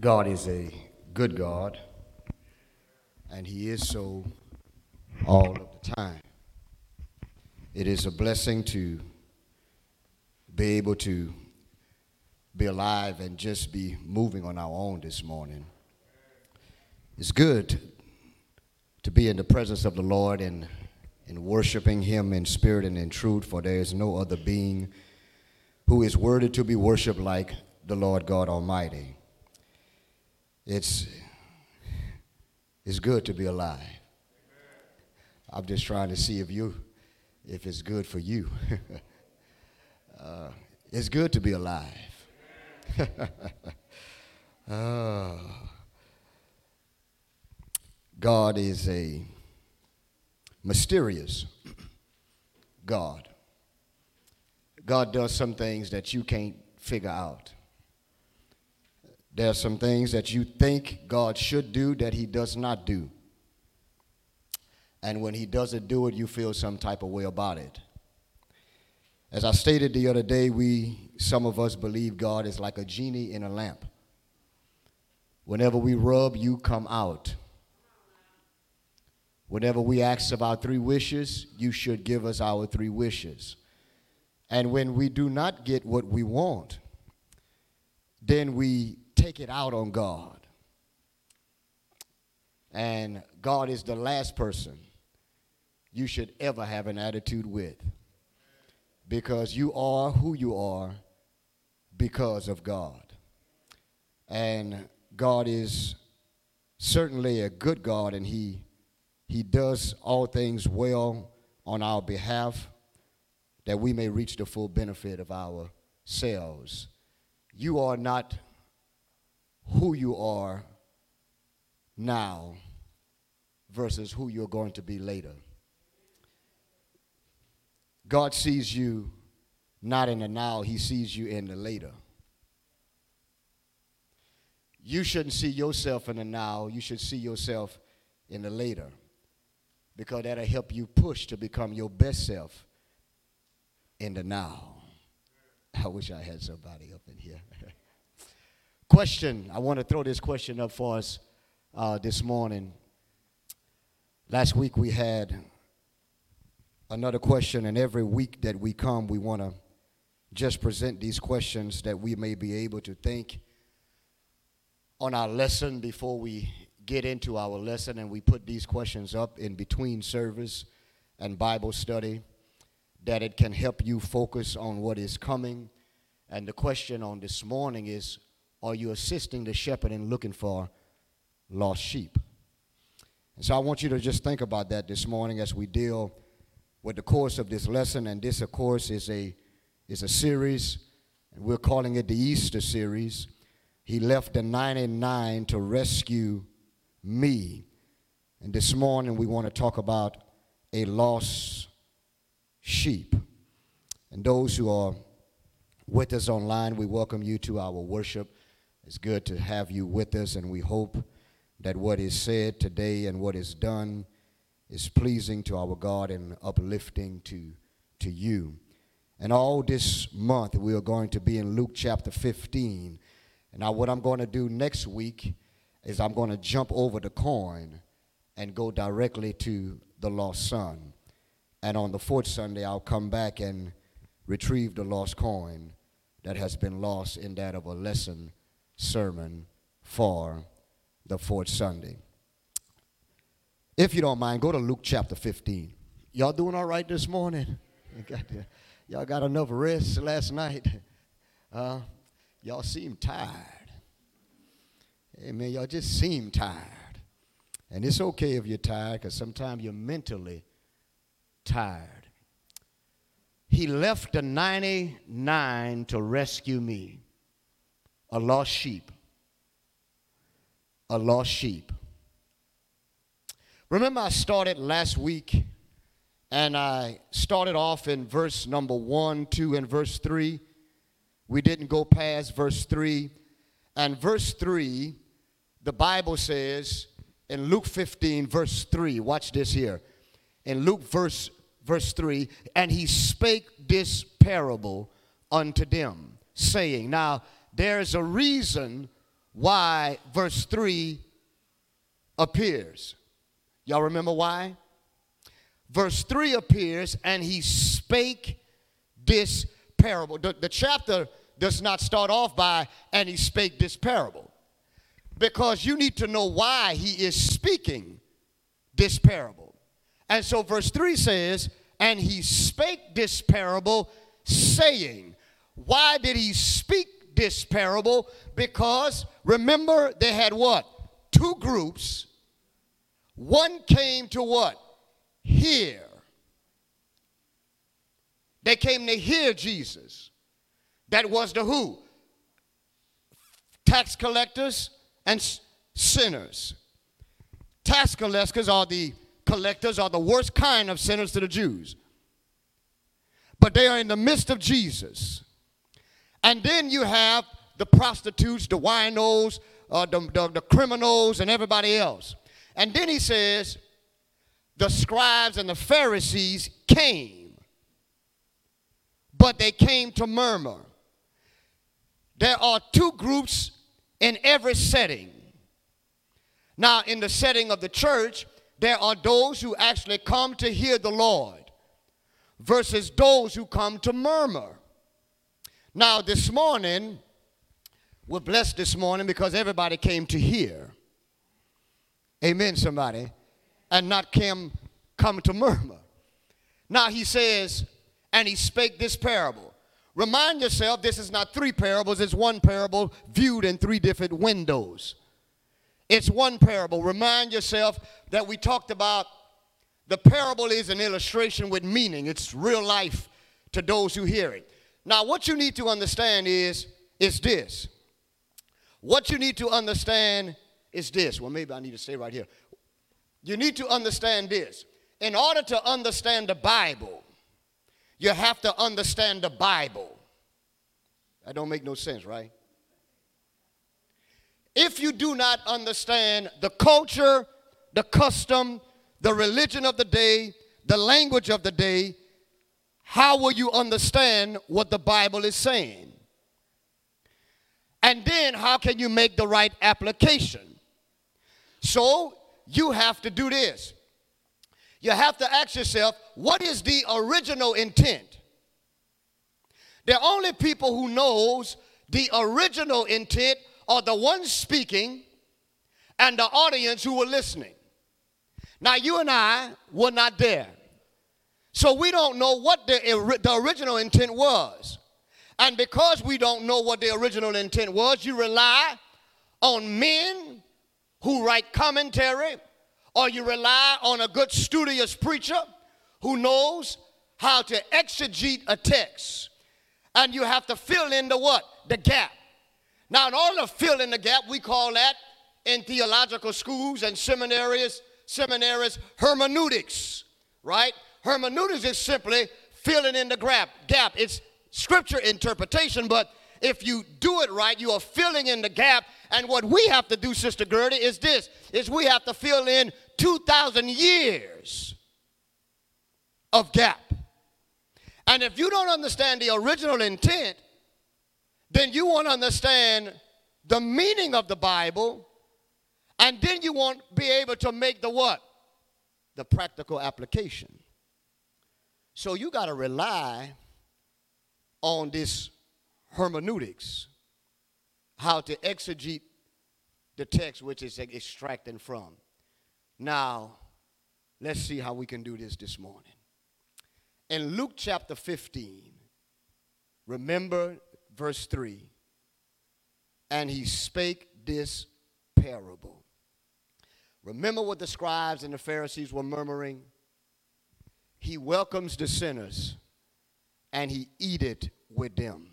God is a good God, and He is so all of the time. It is a blessing to be able to be alive and just be moving on our own this morning. It's good to be in the presence of the Lord and, and worshiping Him in spirit and in truth, for there is no other being who is worthy to be worshiped like the Lord God Almighty. It's, it's good to be alive. I'm just trying to see if you, if it's good for you. uh, it's good to be alive. uh, God is a mysterious God. God does some things that you can't figure out. There are some things that you think God should do that He does not do. And when He doesn't do it, you feel some type of way about it. As I stated the other day, we, some of us believe God is like a genie in a lamp. Whenever we rub, you come out. Whenever we ask our three wishes, you should give us our three wishes. And when we do not get what we want, then we take it out on God. And God is the last person you should ever have an attitude with because you are who you are because of God. And God is certainly a good God and he he does all things well on our behalf that we may reach the full benefit of ourselves. You are not who you are now versus who you're going to be later. God sees you not in the now, He sees you in the later. You shouldn't see yourself in the now, you should see yourself in the later because that'll help you push to become your best self in the now. I wish I had somebody up in here. Question I want to throw this question up for us uh, this morning. Last week we had another question, and every week that we come, we want to just present these questions that we may be able to think on our lesson before we get into our lesson, and we put these questions up in between service and Bible study that it can help you focus on what is coming. And the question on this morning is Are you assisting the shepherd in looking for lost sheep? And so I want you to just think about that this morning as we deal with the course of this lesson. And this, of course, is a, is a series, and we're calling it the Easter series. He left the 99 to rescue me. And this morning we want to talk about a lost sheep. And those who are with us online, we welcome you to our worship. It's good to have you with us, and we hope that what is said today and what is done is pleasing to our God and uplifting to, to you. And all this month, we are going to be in Luke chapter 15. And now, what I'm going to do next week is I'm going to jump over the coin and go directly to the lost son. And on the fourth Sunday, I'll come back and retrieve the lost coin that has been lost in that of a lesson sermon for the fourth Sunday. If you don't mind, go to Luke chapter 15. Y'all doing all right this morning? Y'all got enough rest last night? Uh, y'all seem tired. Amen. Y'all just seem tired. And it's okay if you're tired because sometimes you're mentally tired. He left the 99 to rescue me, a lost sheep. A lost sheep. Remember, I started last week and I started off in verse number one, two, and verse three. We didn't go past verse three. And verse three, the Bible says in Luke 15, verse 3, watch this here. In Luke verse verse 3, and he spake this parable unto them, saying, Now there's a reason why verse 3 appears. Y'all remember why? Verse 3 appears, and he spake this parable. The, the chapter does not start off by, and he spake this parable. Because you need to know why he is speaking this parable. And so verse 3 says, And he spake this parable, saying, Why did he speak this parable? Because remember, they had what? Two groups. One came to what? Hear. They came to hear Jesus. That was the who? Tax collectors and sinners. Tax collectors are the collectors are the worst kind of sinners to the Jews. But they are in the midst of Jesus. And then you have the prostitutes, the winos, uh, the, the, the criminals, and everybody else. And then he says, the scribes and the Pharisees came, but they came to murmur. There are two groups in every setting. Now, in the setting of the church, there are those who actually come to hear the Lord versus those who come to murmur. Now, this morning, we're blessed this morning because everybody came to hear. Amen, somebody. And not came, come to murmur. Now, he says, and he spake this parable. Remind yourself, this is not three parables, it's one parable viewed in three different windows. It's one parable. Remind yourself that we talked about the parable is an illustration with meaning, it's real life to those who hear it. Now, what you need to understand is, is this. What you need to understand is this. Well, maybe I need to stay right here. You need to understand this. In order to understand the Bible, you have to understand the Bible. That don't make no sense, right? If you do not understand the culture, the custom, the religion of the day, the language of the day, how will you understand what the Bible is saying? And then how can you make the right application? So you have to do this. You have to ask yourself, what is the original intent? The only people who knows the original intent are the ones speaking and the audience who were listening. Now, you and I were not there. So we don't know what the, the original intent was. And because we don't know what the original intent was, you rely on men who write commentary, or you rely on a good studious preacher who knows how to exegete a text. And you have to fill in the what? The gap. Now, in order to fill in the gap, we call that in theological schools and seminaries, seminaries hermeneutics, right? Hermeneutics is simply filling in the gap. Gap. It's scripture interpretation, but if you do it right, you are filling in the gap. And what we have to do, Sister Gertie, is this: is we have to fill in 2,000 years of gap. And if you don't understand the original intent, then you won't understand the meaning of the Bible, and then you won't be able to make the what? The practical application. So you got to rely on this hermeneutics, how to exegete the text which is extracting from. Now, let's see how we can do this this morning. In Luke chapter 15, remember verse 3 and he spake this parable. Remember what the scribes and the Pharisees were murmuring? He welcomes the sinners and he eateth with them.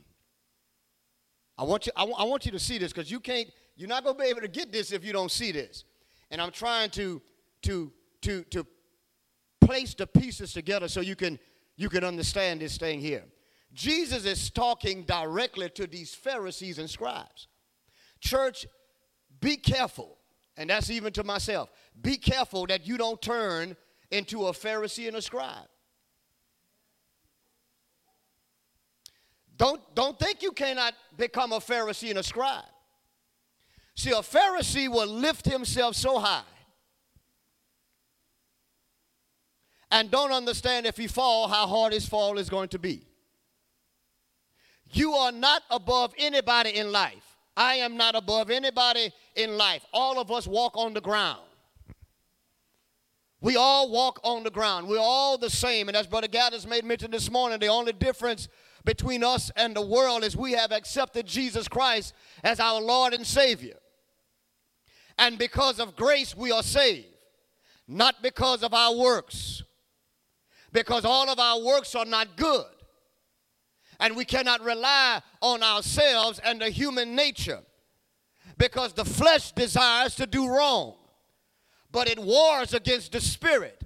I want you, I, w- I want you to see this because you can't, you're not going to be able to get this if you don't see this. And I'm trying to, to, to, to place the pieces together so you can, you can understand this thing here. Jesus is talking directly to these Pharisees and scribes. Church, be careful, and that's even to myself. Be careful that you don't turn into a Pharisee and a scribe. Don't, don't think you cannot become a Pharisee and a scribe. See, a Pharisee will lift himself so high and don't understand if he fall how hard his fall is going to be. You are not above anybody in life. I am not above anybody in life. All of us walk on the ground. We all walk on the ground. We're all the same. And as Brother Gaddis made mention this morning, the only difference between us and the world is we have accepted Jesus Christ as our Lord and Savior. And because of grace, we are saved, not because of our works. Because all of our works are not good. And we cannot rely on ourselves and the human nature because the flesh desires to do wrong, but it wars against the spirit.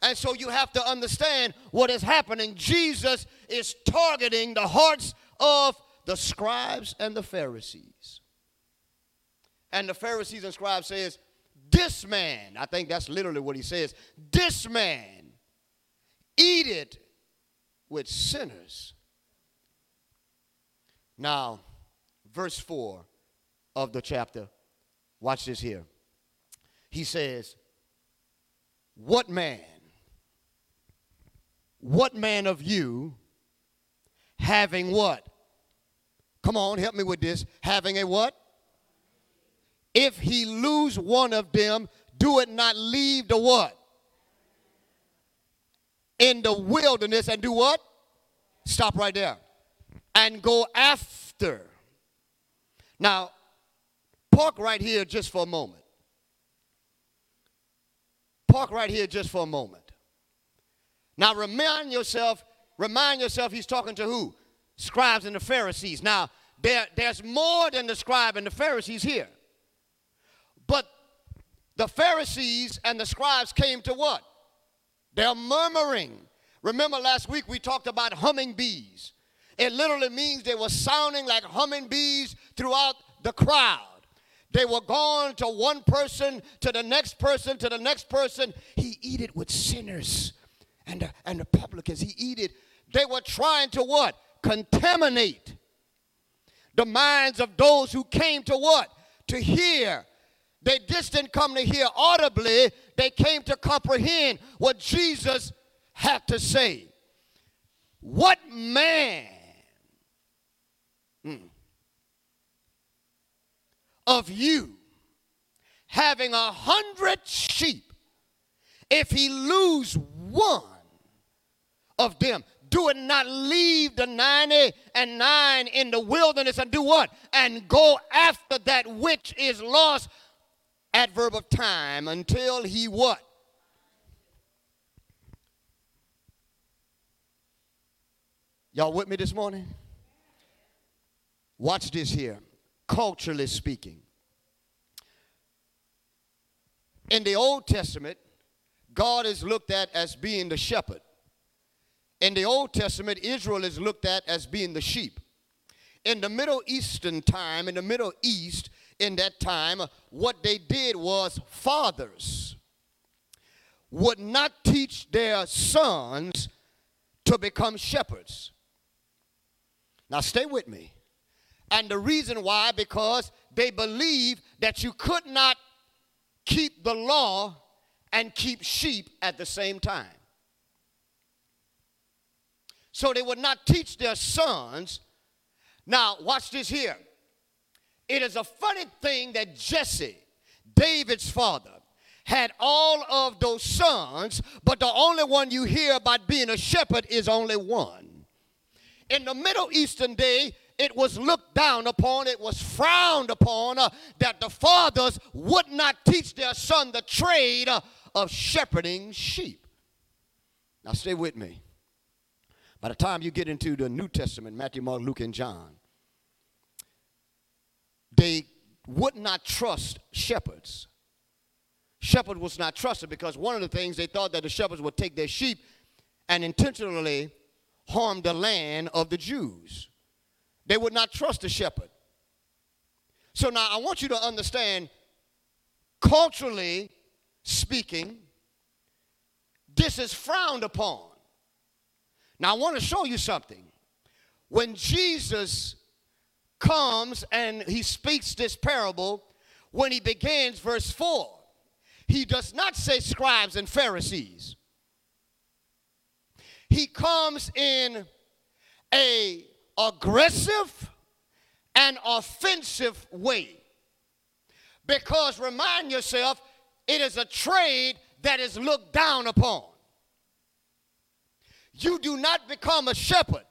And so you have to understand what is happening. Jesus is targeting the hearts of the scribes and the Pharisees. And the Pharisees and scribes says, this man, I think that's literally what he says, this man eat it with sinners now, verse 4 of the chapter, watch this here. He says, What man, what man of you having what? Come on, help me with this. Having a what? If he lose one of them, do it not leave the what? In the wilderness and do what? Stop right there and go after. Now, park right here just for a moment. Park right here just for a moment. Now, remind yourself, remind yourself he's talking to who? Scribes and the Pharisees. Now, there, there's more than the scribe and the Pharisees here. But the Pharisees and the scribes came to what? They're murmuring. Remember last week we talked about humming bees. It literally means they were sounding like humming bees throughout the crowd. They were gone to one person, to the next person, to the next person. He eat it with sinners and the, and the publicans. He eat it. They were trying to what? Contaminate the minds of those who came to what? To hear. They just didn't come to hear audibly, they came to comprehend what Jesus had to say. What man Mm. Of you having a hundred sheep, if he lose one of them, do it not leave the 90 and 9 in the wilderness and do what? And go after that which is lost. Adverb of time until he what? Y'all with me this morning? Watch this here, culturally speaking. In the Old Testament, God is looked at as being the shepherd. In the Old Testament, Israel is looked at as being the sheep. In the Middle Eastern time, in the Middle East, in that time, what they did was fathers would not teach their sons to become shepherds. Now, stay with me. And the reason why, because they believe that you could not keep the law and keep sheep at the same time. So they would not teach their sons. Now, watch this here. It is a funny thing that Jesse, David's father, had all of those sons, but the only one you hear about being a shepherd is only one. In the Middle Eastern day, it was looked down upon, it was frowned upon uh, that the fathers would not teach their son the trade uh, of shepherding sheep. Now, stay with me. By the time you get into the New Testament, Matthew, Mark, Luke, and John, they would not trust shepherds. Shepherd was not trusted because one of the things they thought that the shepherds would take their sheep and intentionally harm the land of the Jews. They would not trust a shepherd. So now I want you to understand, culturally speaking, this is frowned upon. Now I want to show you something. When Jesus comes and he speaks this parable when he begins verse 4. He does not say scribes and Pharisees. He comes in a aggressive and offensive way. Because remind yourself, it is a trade that is looked down upon. You do not become a shepherd.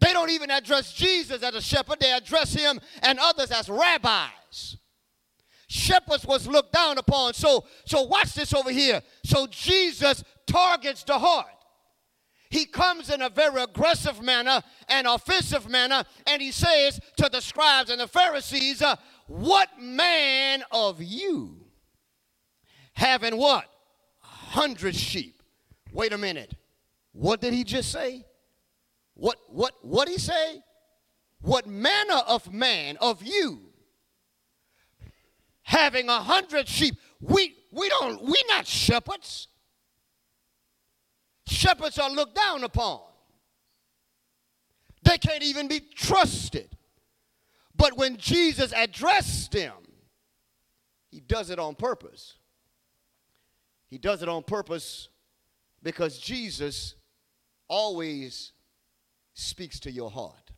They don't even address Jesus as a shepherd, they address him and others as rabbis. Shepherds was looked down upon. So, so watch this over here. So Jesus targets the heart. He comes in a very aggressive manner and offensive manner, and he says to the scribes and the Pharisees, uh, What man of you having what? A hundred sheep. Wait a minute. What did he just say? What what what he say? What manner of man of you having a hundred sheep? We we don't we not shepherds. Shepherds are looked down upon. They can't even be trusted. But when Jesus addressed them, he does it on purpose. He does it on purpose because Jesus always speaks to your heart.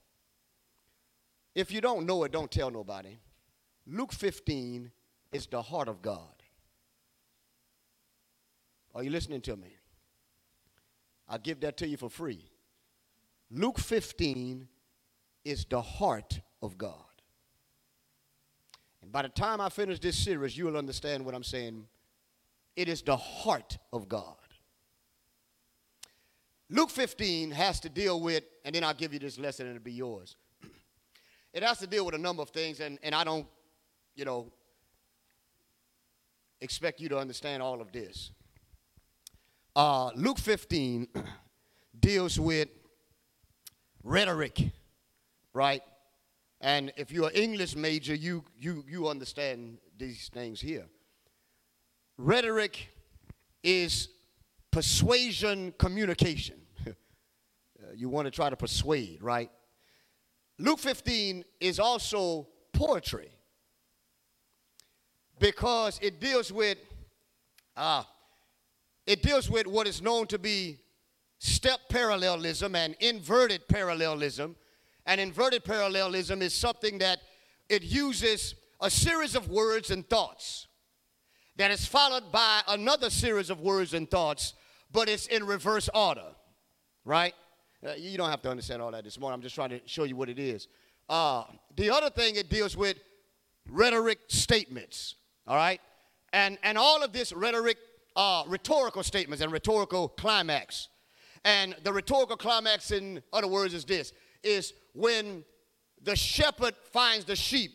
If you don't know it, don't tell nobody. Luke 15 is the heart of God. Are you listening to me? I'll give that to you for free. Luke 15 is the heart of God. And by the time I finish this series, you will understand what I'm saying. It is the heart of God. Luke 15 has to deal with, and then I'll give you this lesson and it'll be yours. It has to deal with a number of things, and, and I don't, you know, expect you to understand all of this. Uh, Luke 15 deals with rhetoric, right? And if you're an English major, you, you, you understand these things here. Rhetoric is persuasion communication. uh, you want to try to persuade, right? Luke 15 is also poetry because it deals with uh, it deals with what is known to be step parallelism and inverted parallelism. And inverted parallelism is something that it uses a series of words and thoughts that is followed by another series of words and thoughts, but it's in reverse order, right? Uh, you don't have to understand all that this morning. I'm just trying to show you what it is. Uh, the other thing it deals with rhetoric statements, all right? And, and all of this rhetoric uh, rhetorical statements and rhetorical climax. And the rhetorical climax, in other words, is this is when the shepherd finds the sheep,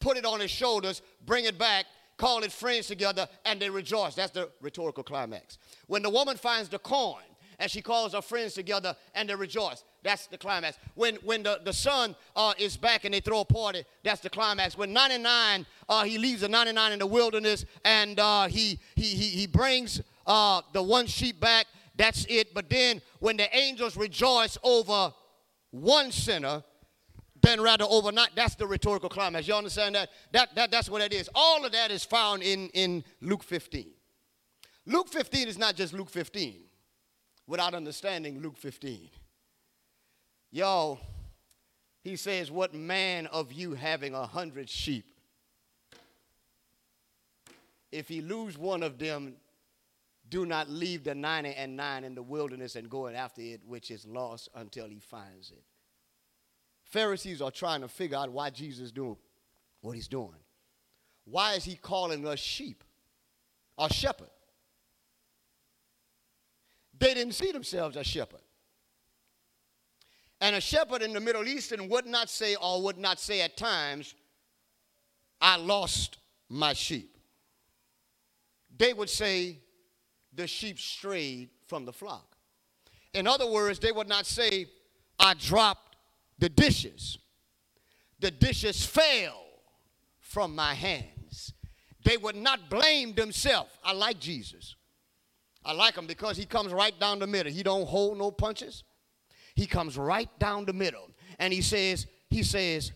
put it on his shoulders, bring it back, call its friends together, and they rejoice. That's the rhetorical climax. When the woman finds the coin, and she calls her friends together and they rejoice. That's the climax. When, when the, the son uh, is back and they throw a party, that's the climax. When 99, uh, he leaves the 99 in the wilderness and uh, he, he, he, he brings uh, the one sheep back, that's it. But then when the angels rejoice over one sinner, then rather overnight, that's the rhetorical climax. You understand that? that, that that's what it is. All of that is found in, in Luke 15. Luke 15 is not just Luke 15 without understanding Luke 15. Y'all, he says, What man of you having a hundred sheep? If he lose one of them, do not leave the ninety and nine in the wilderness and go after it which is lost until he finds it. Pharisees are trying to figure out why Jesus is doing what he's doing. Why is he calling us sheep or shepherd? They didn't see themselves as shepherd. And a shepherd in the Middle Eastern would not say, or would not say at times, I lost my sheep. They would say, the sheep strayed from the flock. In other words, they would not say, I dropped the dishes. The dishes fell from my hands. They would not blame themselves. I like Jesus. I like him because he comes right down the middle. He don't hold no punches. He comes right down the middle. And he says, he says,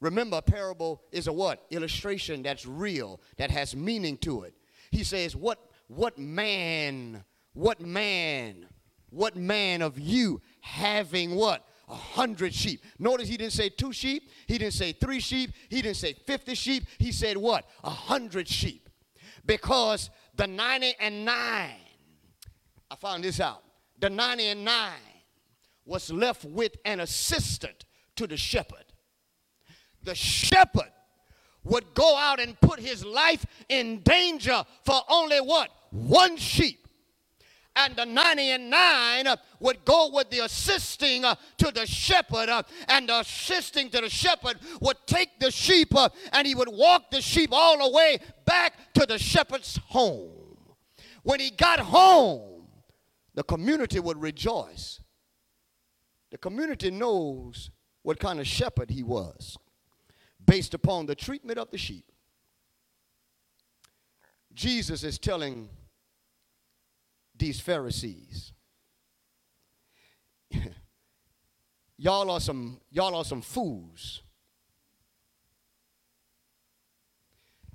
Remember, a parable is a what? Illustration that's real, that has meaning to it. He says, What what man, what man, what man of you having what? A hundred sheep. Notice he didn't say two sheep, he didn't say three sheep, he didn't say 50 sheep. He said what? A hundred sheep. Because the 90 and 9, I found this out. The 90 and 9 was left with an assistant to the shepherd. The shepherd would go out and put his life in danger for only what? One sheep. And the 90 and 9 would go with the assisting uh, to the shepherd, uh, and the assisting to the shepherd would take the sheep uh, and he would walk the sheep all the way back to the shepherd's home. When he got home, the community would rejoice. The community knows what kind of shepherd he was based upon the treatment of the sheep. Jesus is telling these Pharisees, y'all are some y'all are some fools.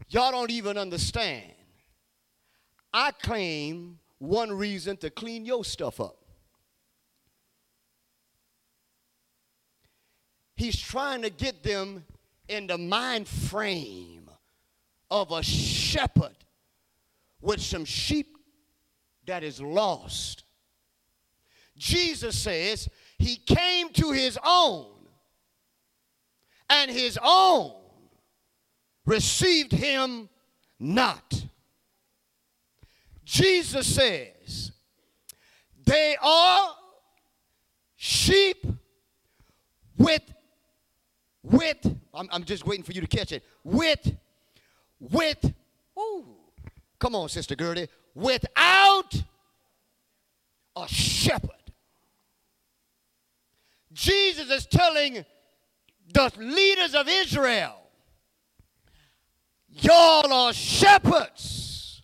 Y'all don't even understand. I claim one reason to clean your stuff up. He's trying to get them in the mind frame of a shepherd with some sheep that is lost. Jesus says he came to his own, and his own received him not. Jesus says, they are sheep with with, I'm, I'm just waiting for you to catch it, with, with, ooh, come on, Sister Gertie, without a shepherd. Jesus is telling the leaders of Israel, y'all are shepherds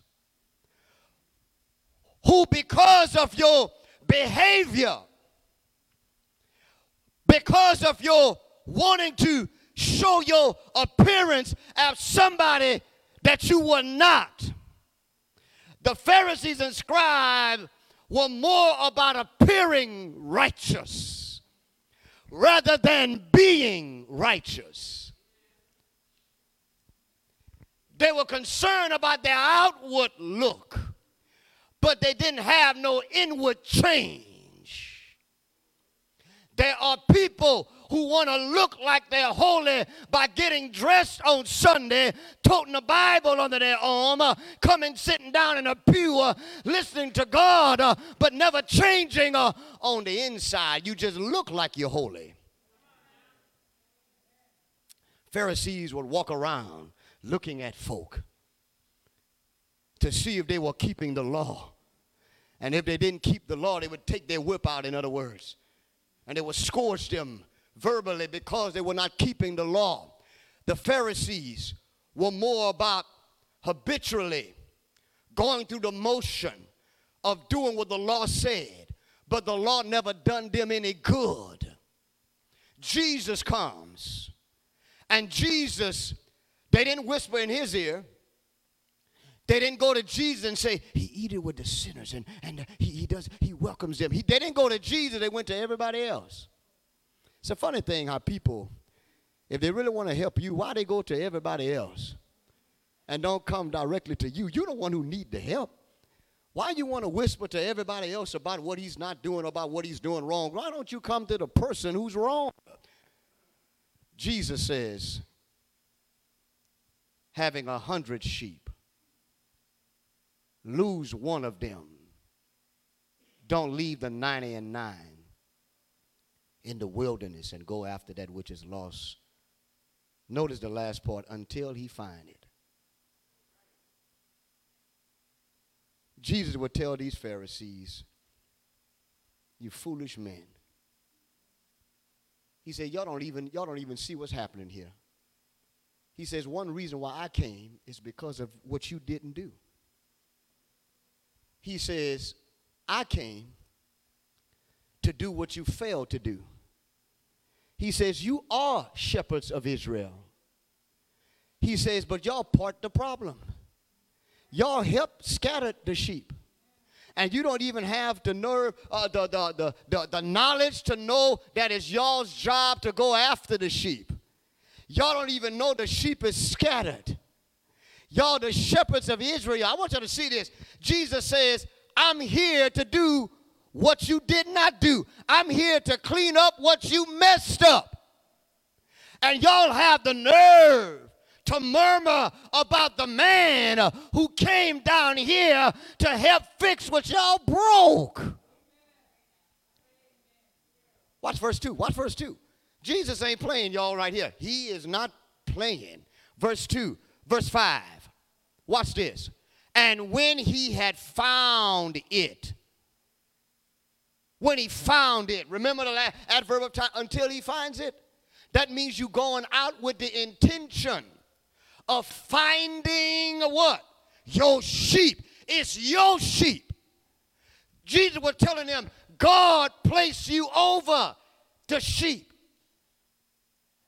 who, because of your behavior, because of your wanting to show your appearance as somebody that you were not. The Pharisees and scribes were more about appearing righteous rather than being righteous. They were concerned about their outward look, but they didn't have no inward change. There are people who want to look like they're holy by getting dressed on Sunday, toting a Bible under their arm, uh, coming sitting down in a pew, uh, listening to God, uh, but never changing uh, on the inside. You just look like you're holy. Pharisees would walk around looking at folk to see if they were keeping the law. And if they didn't keep the law, they would take their whip out, in other words and they would scourge them verbally because they were not keeping the law. The Pharisees were more about habitually going through the motion of doing what the law said, but the law never done them any good. Jesus comes, and Jesus, they didn't whisper in his ear. They didn't go to Jesus and say, He eated with the sinners and, and he, he does, he welcomes them. He, they didn't go to Jesus, they went to everybody else. It's a funny thing how people, if they really want to help you, why they go to everybody else and don't come directly to you? You're the one who need the help. Why you want to whisper to everybody else about what he's not doing, about what he's doing wrong? Why don't you come to the person who's wrong? Jesus says, having a hundred sheep lose one of them. Don't leave the 90 and 9 in the wilderness and go after that which is lost. Notice the last part until he find it. Jesus would tell these Pharisees, You foolish men. He said, Y'all don't even, y'all don't even see what's happening here. He says, One reason why I came is because of what you didn't do he says, I came to do what you failed to do. He says, You are shepherds of Israel. He says, But y'all part the problem. Y'all help scatter the sheep. And you don't even have the nerve, uh, the, the, the, the, the knowledge to know that it's y'all's job to go after the sheep. Y'all don't even know the sheep is scattered. Y'all, the shepherds of Israel, I want you to see this. Jesus says, I'm here to do what you did not do. I'm here to clean up what you messed up. And y'all have the nerve to murmur about the man who came down here to help fix what y'all broke. Watch verse 2. Watch verse 2. Jesus ain't playing y'all right here. He is not playing. Verse 2, verse 5. Watch this. And when he had found it, when he found it, remember the last adverb of time, until he finds it? That means you going out with the intention of finding what? Your sheep. It's your sheep. Jesus was telling them, God placed you over the sheep.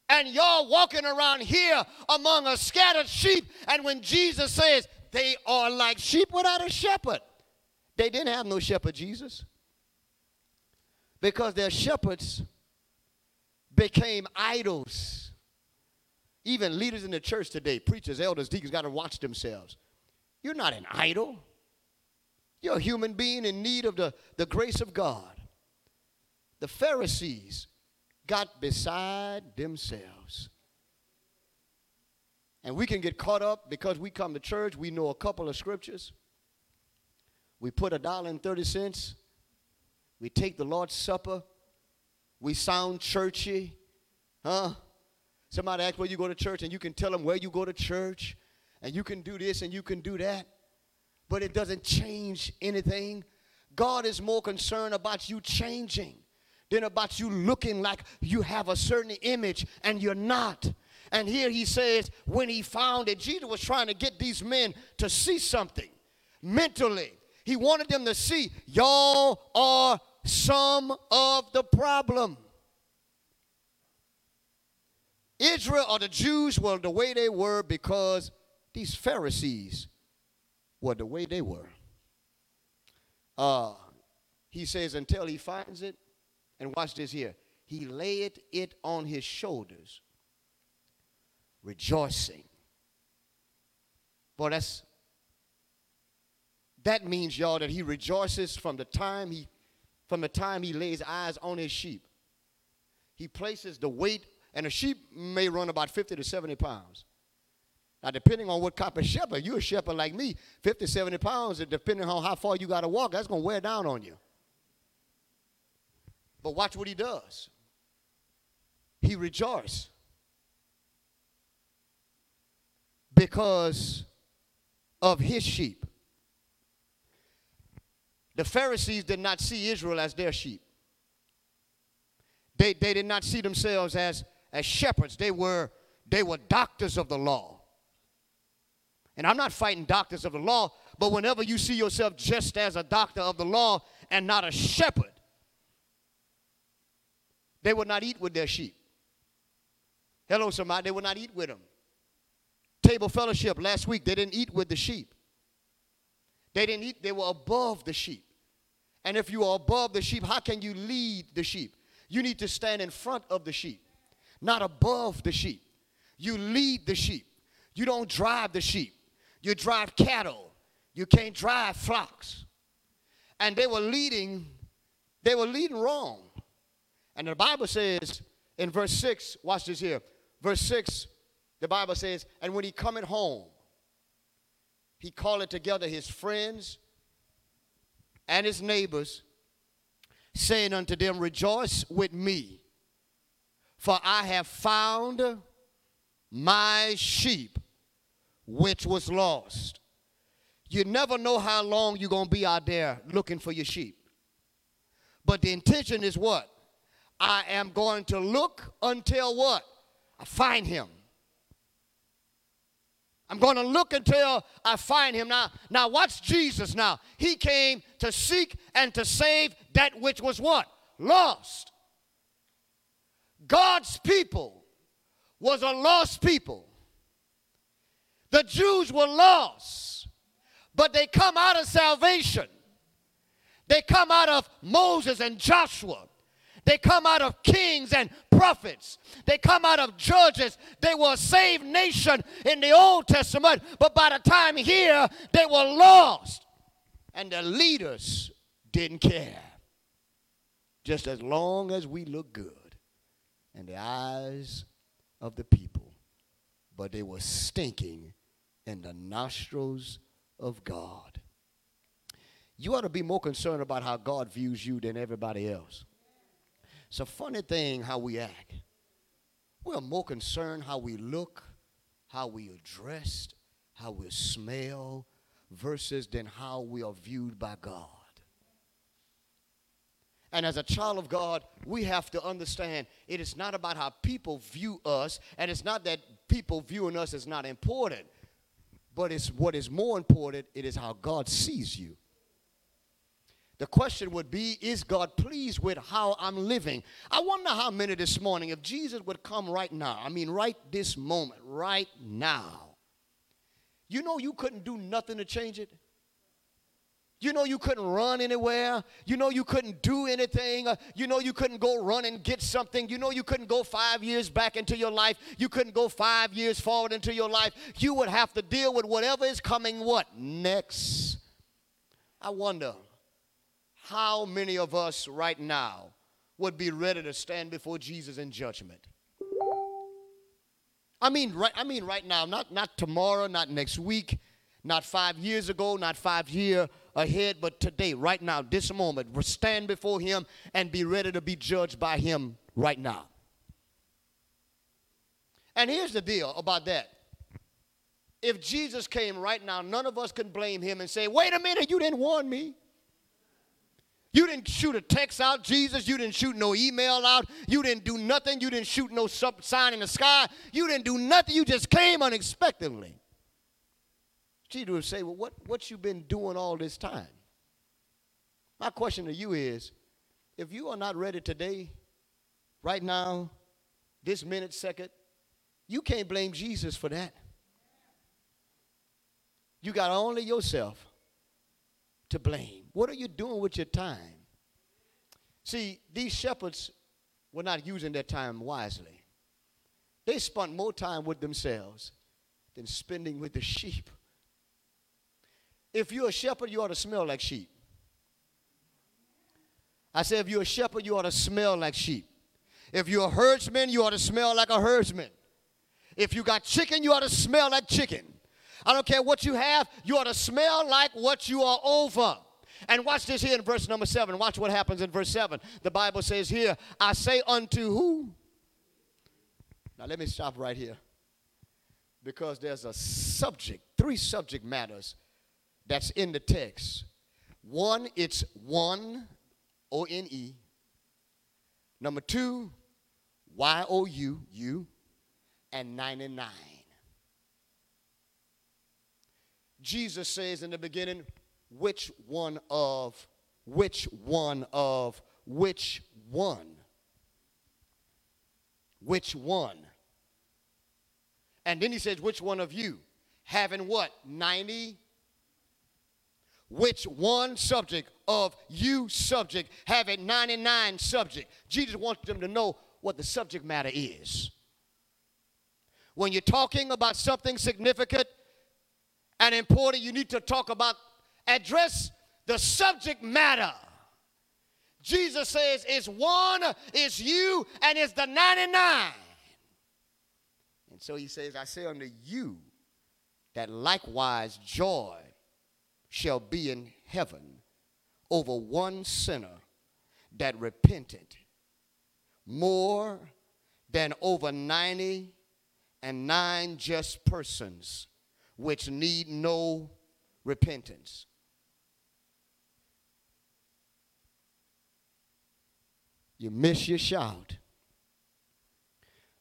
And y'all walking around here among a scattered sheep. And when Jesus says they are like sheep without a shepherd, they didn't have no shepherd, Jesus. Because their shepherds became idols. Even leaders in the church today, preachers, elders, deacons, got to watch themselves. You're not an idol. You're a human being in need of the, the grace of God. The Pharisees got beside themselves. And we can get caught up because we come to church, we know a couple of scriptures. We put a dollar and 30 cents. We take the Lord's Supper. We sound churchy. Huh? Somebody asks where you go to church, and you can tell them where you go to church, and you can do this and you can do that, but it doesn't change anything. God is more concerned about you changing than about you looking like you have a certain image and you're not. And here he says, when he found it, Jesus was trying to get these men to see something mentally. He wanted them to see, y'all are some of the problem. Israel or the Jews were the way they were because these Pharisees were the way they were. Uh, he says, until he finds it, and watch this here, he laid it on his shoulders, rejoicing. Boy, that's that means, y'all, that he rejoices from the time he from the time he lays eyes on his sheep. He places the weight and a sheep may run about 50 to 70 pounds. Now, depending on what type of shepherd, you're a shepherd like me, 50, 70 pounds, depending on how far you got to walk, that's going to wear down on you. But watch what he does. He rejoices because of his sheep. The Pharisees did not see Israel as their sheep. They, they did not see themselves as as shepherds. They were, they were doctors of the law. And I'm not fighting doctors of the law, but whenever you see yourself just as a doctor of the law and not a shepherd, they would not eat with their sheep. Hello, somebody, they would not eat with them. Table fellowship last week, they didn't eat with the sheep. They didn't eat, they were above the sheep. And if you are above the sheep, how can you lead the sheep? You need to stand in front of the sheep not above the sheep. You lead the sheep. You don't drive the sheep. You drive cattle. You can't drive flocks. And they were leading, they were leading wrong. And the Bible says in verse 6, watch this here. Verse 6, the Bible says, and when he cometh home, he called together his friends and his neighbors, saying unto them, Rejoice with me for I have found my sheep which was lost. You never know how long you're going to be out there looking for your sheep. But the intention is what? I am going to look until what? I find him. I'm going to look until I find him. Now, now watch Jesus now. He came to seek and to save that which was what? Lost. God's people was a lost people. The Jews were lost, but they come out of salvation. They come out of Moses and Joshua. They come out of kings and prophets. They come out of judges. They were a saved nation in the Old Testament, but by the time here, they were lost. And the leaders didn't care. Just as long as we look good in the eyes of the people, but they were stinking in the nostrils of God. You ought to be more concerned about how God views you than everybody else. It's a funny thing how we act. We're more concerned how we look, how we are dressed, how we smell, versus than how we are viewed by God. And as a child of God, we have to understand it is not about how people view us, and it's not that people viewing us is not important, but it's what is more important, it is how God sees you. The question would be Is God pleased with how I'm living? I wonder how many this morning, if Jesus would come right now, I mean, right this moment, right now, you know you couldn't do nothing to change it? You know you couldn't run anywhere. You know you couldn't do anything. Uh, you know you couldn't go run and get something. You know you couldn't go five years back into your life. You couldn't go five years forward into your life. You would have to deal with whatever is coming what? Next. I wonder how many of us right now would be ready to stand before Jesus in judgment. I mean right I mean right now, not not tomorrow, not next week, not 5 years ago, not 5 year ahead, but today, right now, this moment, we stand before Him and be ready to be judged by Him right now. And here's the deal about that. If Jesus came right now, none of us can blame Him and say, wait a minute, you didn't warn me. You didn't shoot a text out, Jesus. You didn't shoot no email out. You didn't do nothing. You didn't shoot no sign in the sky. You didn't do nothing. You just came unexpectedly. Jesus would say, Well, what, what you been doing all this time? My question to you is if you are not ready today, right now, this minute, second, you can't blame Jesus for that. You got only yourself to blame. What are you doing with your time? See, these shepherds were not using their time wisely. They spent more time with themselves than spending with the sheep. If you're a shepherd, you ought to smell like sheep. I said, if you're a shepherd, you ought to smell like sheep. If you're a herdsman, you ought to smell like a herdsman. If you got chicken, you ought to smell like chicken. I don't care what you have, you ought to smell like what you are over. And watch this here in verse number seven. Watch what happens in verse seven. The Bible says here, I say unto who? Now let me stop right here. Because there's a subject, three subject matters that's in the text. One, it's one, O N E. Number two, Y O U, U, and 99. Jesus says in the beginning, which one of, which one of, which one? Which one? And then he says, which one of you? Having what? 90 which one subject of you subject having 99 subject jesus wants them to know what the subject matter is when you're talking about something significant and important you need to talk about address the subject matter jesus says it's one it's you and it's the 99 and so he says i say unto you that likewise joy shall be in heaven over one sinner that repented more than over 90 and nine just persons which need no repentance. You miss your shout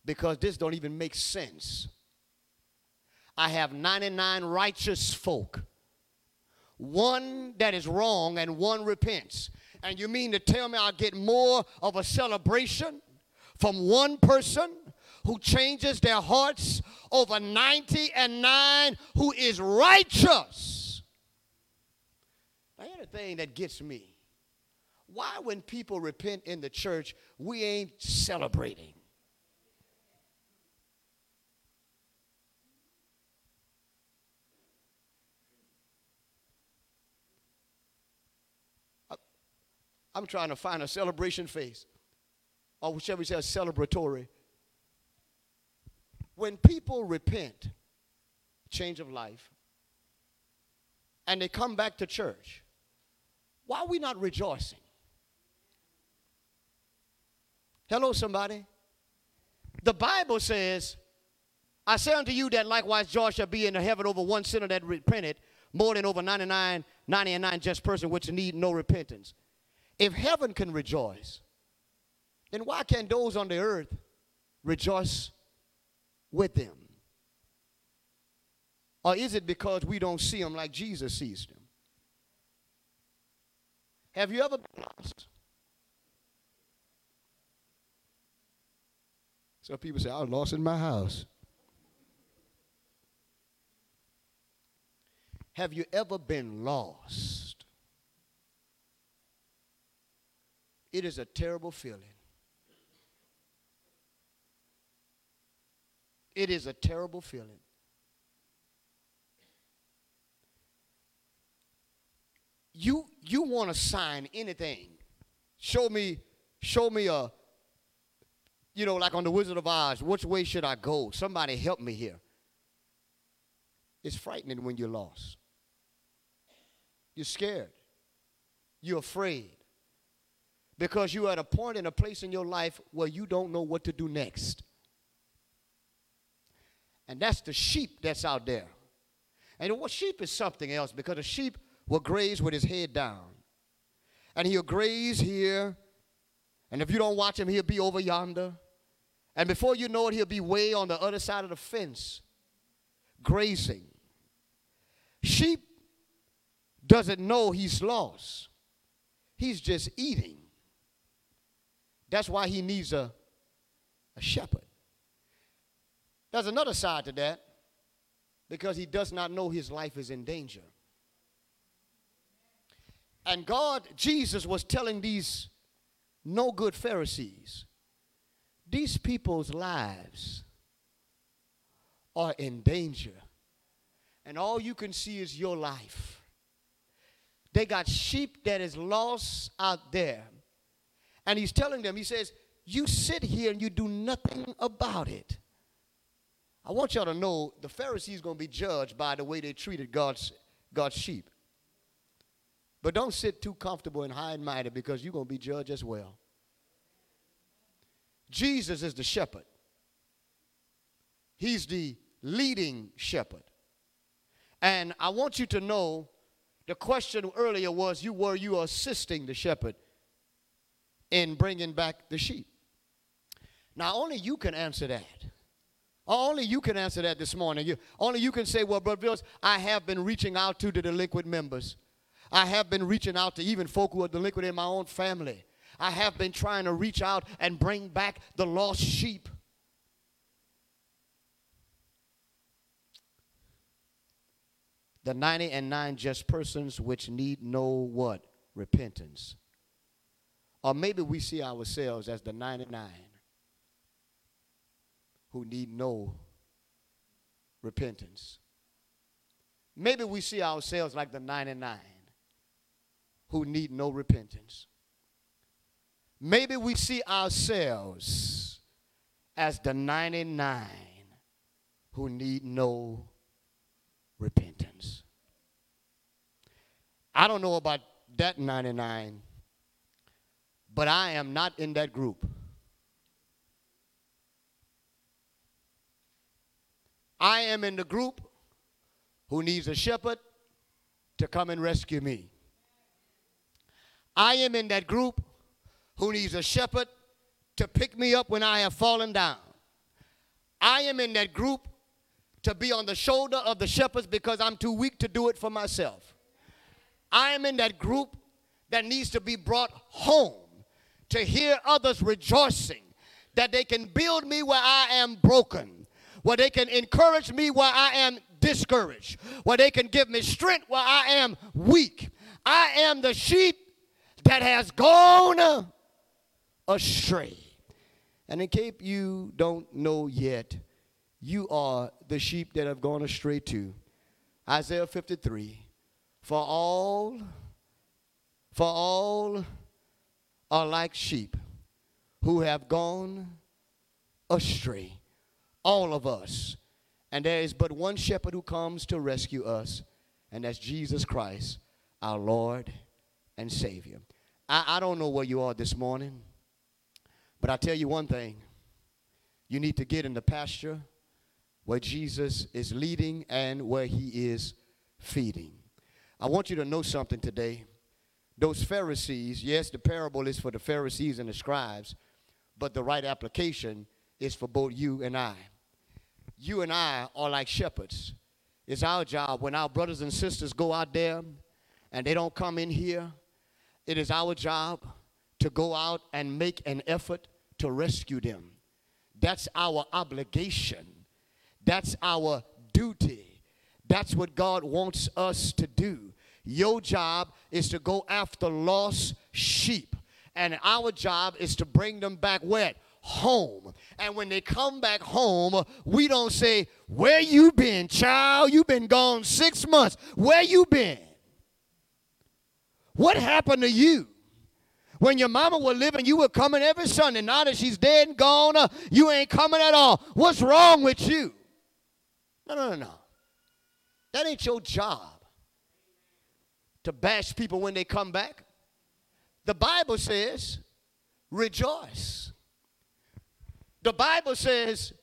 because this don't even make sense. I have 99 righteous folk one that is wrong and one repents. And you mean to tell me I'll get more of a celebration from one person who changes their hearts over 90 and 9 who is righteous. Now, here's the thing that gets me. Why, when people repent in the church, we ain't celebrating? I'm trying to find a celebration face, or shall we say a celebratory. When people repent, change of life, and they come back to church, why are we not rejoicing? Hello, somebody. The Bible says, I say unto you that likewise joy shall be in the heaven over one sinner that repented more than over 99, 90 and 9 just person which need no repentance. If heaven can rejoice, then why can't those on the earth rejoice with them? Or is it because we don't see them like Jesus sees them? Have you ever been lost? Some people say, I was lost in my house. Have you ever been lost? It is a terrible feeling. It is a terrible feeling. You you want to sign anything. Show me show me a you know like on the Wizard of Oz, which way should I go? Somebody help me here. It's frightening when you're lost. You're scared. You're afraid because you're at a point in a place in your life where you don't know what to do next. And that's the sheep that's out there. And what sheep is something else because a sheep will graze with his head down. And he'll graze here. And if you don't watch him, he'll be over yonder. And before you know it, he'll be way on the other side of the fence, grazing. Sheep doesn't know he's lost, he's just eating. That's why he needs a, a shepherd. There's another side to that because he does not know his life is in danger. And God, Jesus was telling these no good Pharisees, these people's lives are in danger. And all you can see is your life. They got sheep that is lost out there and he's telling them, he says, You sit here and you do nothing about it. I want y'all to know the Pharisees going to be judged by the way they treated God's, God's sheep. But don't sit too comfortable and high and mighty because you're going to be judged as well. Jesus is the shepherd, He's the leading shepherd. And I want you to know the question earlier was you were you assisting the shepherd in bringing back the sheep? Now, only you can answer that. Only you can answer that this morning. You, only you can say, well, Brother Bills, I have been reaching out to the delinquent members. I have been reaching out to even folk who are delinquent in my own family. I have been trying to reach out and bring back the lost sheep. The 90 and 9 just persons which need no what? Repentance. Or maybe we see ourselves as the 99 who need no repentance. Maybe we see ourselves like the 99 who need no repentance. Maybe we see ourselves as the 99 who need no repentance. I don't know about that 99 but I am not in that group. I am in the group who needs a shepherd to come and rescue me. I am in that group who needs a shepherd to pick me up when I have fallen down. I am in that group to be on the shoulder of the shepherds because I'm too weak to do it for myself. I am in that group that needs to be brought home to hear others rejoicing that they can build me where I am broken, where they can encourage me where I am discouraged, where they can give me strength where I am weak. I am the sheep that has gone astray. And in case you don't know yet, you are the sheep that have gone astray too. Isaiah 53 For all, for all are like sheep who have gone astray. All of us. And there is but one shepherd who comes to rescue us, and that's Jesus Christ, our Lord and Savior. I, I don't know where you are this morning. But I tell you one thing you need to get in the pasture where Jesus is leading and where he is feeding. I want you to know something today. Those Pharisees, yes, the parable is for the Pharisees and the scribes, but the right application is for both you and I. You and I are like shepherds. It's our job when our brothers and sisters go out there and they don't come in here, it is our job to go out and make an effort to rescue them. That's our obligation. That's our duty. That's what God wants us to do. Your job is to go after lost sheep. And our job is to bring them back wet Home. And when they come back home, we don't say, Where you been, child? You been gone six months. Where you been? What happened to you? When your mama was living, you were coming every Sunday. Now that she's dead and gone, uh, you ain't coming at all. What's wrong with you? No, no, no, no. That ain't your job to bash people when they come back. The Bible says, rejoice. The Bible says,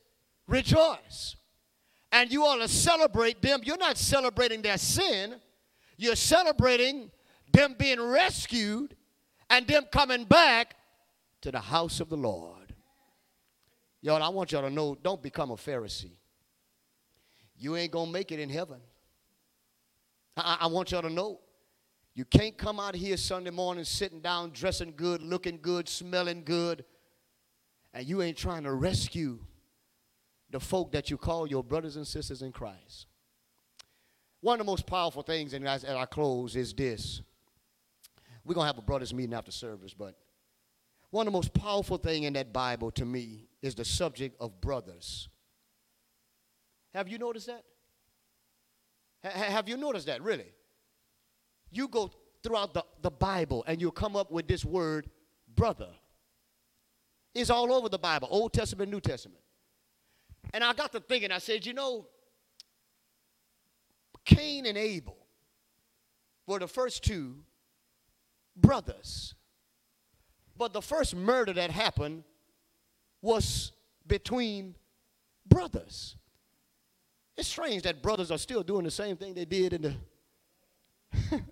rejoice. And you ought to celebrate them. You're not celebrating their sin, you're celebrating them being rescued and them coming back to the house of the Lord. Y'all, I want y'all to know don't become a Pharisee. You ain't going to make it in heaven. I, I want y'all to know you can't come out here Sunday morning sitting down, dressing good, looking good, smelling good, and you ain't trying to rescue the folk that you call your brothers and sisters in Christ. One of the most powerful things, and as, as I close, is this we're going to have a brothers meeting after service, but one of the most powerful thing in that Bible to me is the subject of brothers. Have you noticed that? have you noticed that, really? You go throughout the, the Bible and you'll come up with this word, brother. It's all over the Bible, Old Testament, New Testament. And I got to thinking, I said, you know, Cain and Abel were the first two brothers. But the first murder that happened was between brothers. It's strange that brothers are still doing the same thing they did in the.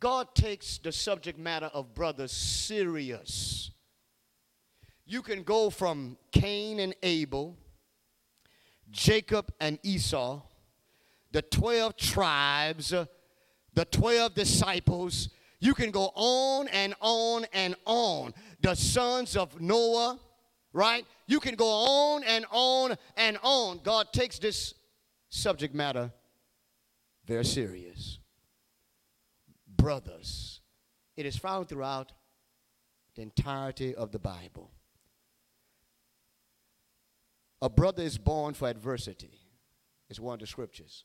God takes the subject matter of brothers serious. You can go from Cain and Abel, Jacob and Esau, the 12 tribes the 12 disciples. You can go on and on and on. The sons of Noah, right? You can go on and on and on. God takes this subject matter very serious. Brothers. It is found throughout the entirety of the Bible. A brother is born for adversity, is one of the scriptures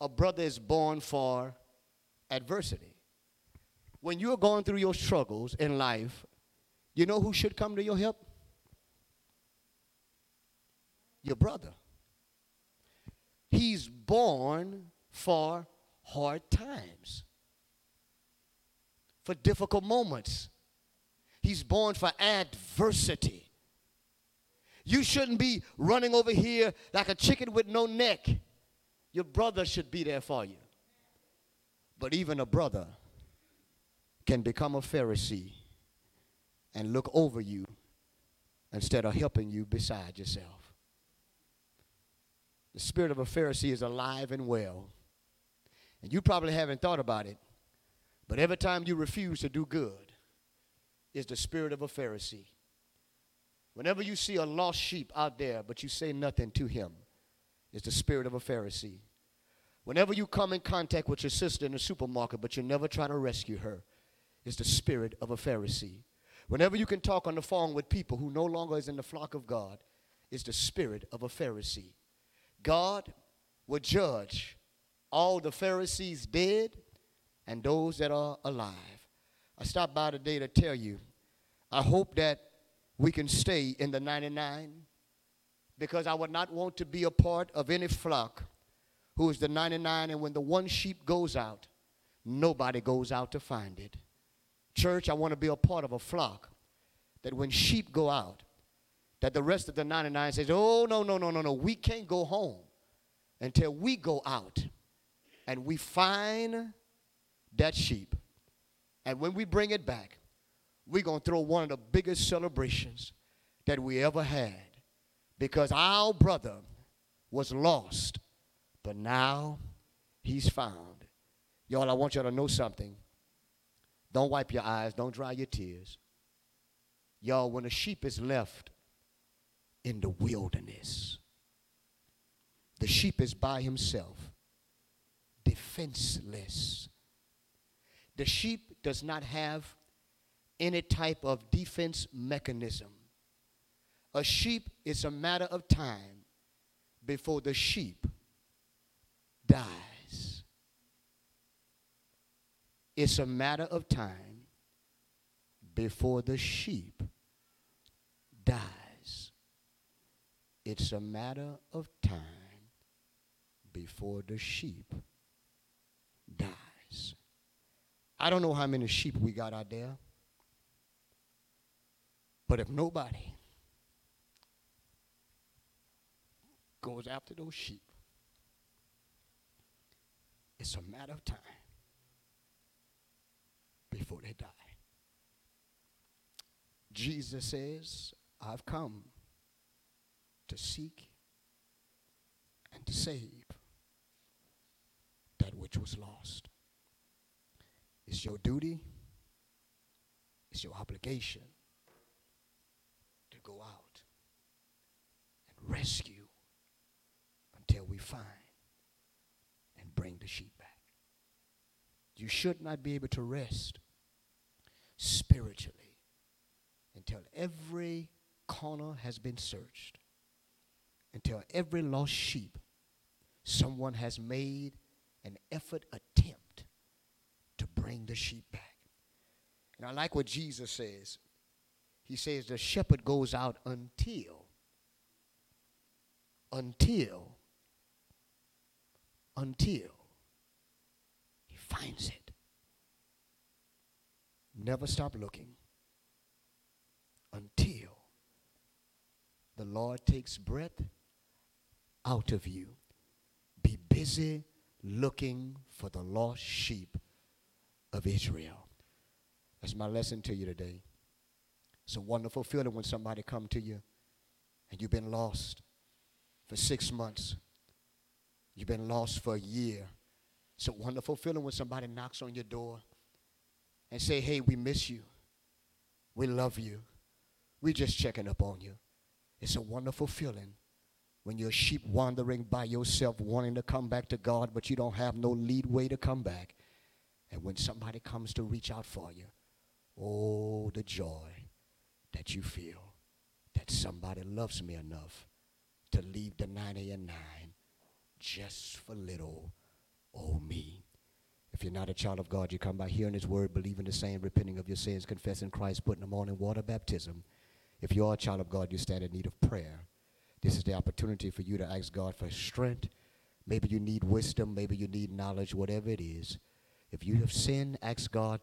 a brother is born for adversity. When you're going through your struggles in life, you know who should come to your help? Your brother. He's born for hard times, for difficult moments. He's born for adversity. You shouldn't be running over here like a chicken with no neck your brother should be there for you. But even a brother can become a Pharisee and look over you instead of helping you beside yourself. The spirit of a Pharisee is alive and well. And you probably haven't thought about it, but every time you refuse to do good, is the spirit of a Pharisee. Whenever you see a lost sheep out there, but you say nothing to him, is the spirit of a Pharisee. Whenever you come in contact with your sister in the supermarket, but you're never trying to rescue her, is the spirit of a Pharisee. Whenever you can talk on the phone with people who no longer is in the flock of God, is the spirit of a Pharisee. God will judge all the Pharisees dead and those that are alive. I stopped by today to tell you, I hope that we can stay in the 99 because I would not want to be a part of any flock who is the 99 and when the one sheep goes out, nobody goes out to find it. Church, I want to be a part of a flock that when sheep go out, that the rest of the 99 says, oh, no, no, no, no, no, we can't go home until we go out and we find that sheep. And when we bring it back, we're going to throw one of the biggest celebrations that we ever had because our brother was lost, but now he's found. Y'all, I want y'all to know something. Don't wipe your eyes, don't dry your tears. Y'all, when a sheep is left in the wilderness, the sheep is by himself, defenseless. The sheep does not have any type of defense mechanism. A sheep is a matter of time before the sheep dies. It's a matter of time before the sheep dies. It's a matter of time before the sheep dies. I don't know how many sheep we got out there, but if nobody goes after those sheep, it's a matter of time before they die. Jesus says, I've come to seek and to save that which was lost. It's your duty, it's your obligation to go out and rescue until we find bring the sheep back. You should not be able to rest spiritually until every corner has been searched, until every lost sheep, someone has made an effort, attempt to bring the sheep back. And I like what Jesus says. He says the shepherd goes out until, until, until he finds it. Never stop looking until the Lord takes breath out of you. Be busy looking for the lost sheep of Israel. That's my lesson to you today. It's a wonderful feeling when somebody come to you and you've been lost for six months. You've been lost for a year. It's a wonderful feeling when somebody knocks on your door and say, hey, we miss you. We love you. We're just checking up on you. It's a wonderful feeling when you're sheep wandering by yourself, wanting to come back to God, but you don't have no lead way to come back. And when somebody comes to reach out for you, oh, the joy that you feel that somebody loves me enough to leave the 90 and 9 just for little old me. If you're not a child of God, you come by hearing his word, believing the same, repenting of your sins, confessing Christ, putting them on in water baptism. If you are a child of God, you stand in need of prayer. This is the opportunity for you to ask God for strength. Maybe you need wisdom, maybe you need knowledge, whatever it is. If you have sinned, ask God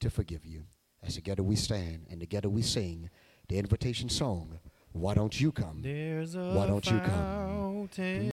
to forgive you. As together we stand and together we sing the invitation song. Why don't you come? There's a Why don't you come?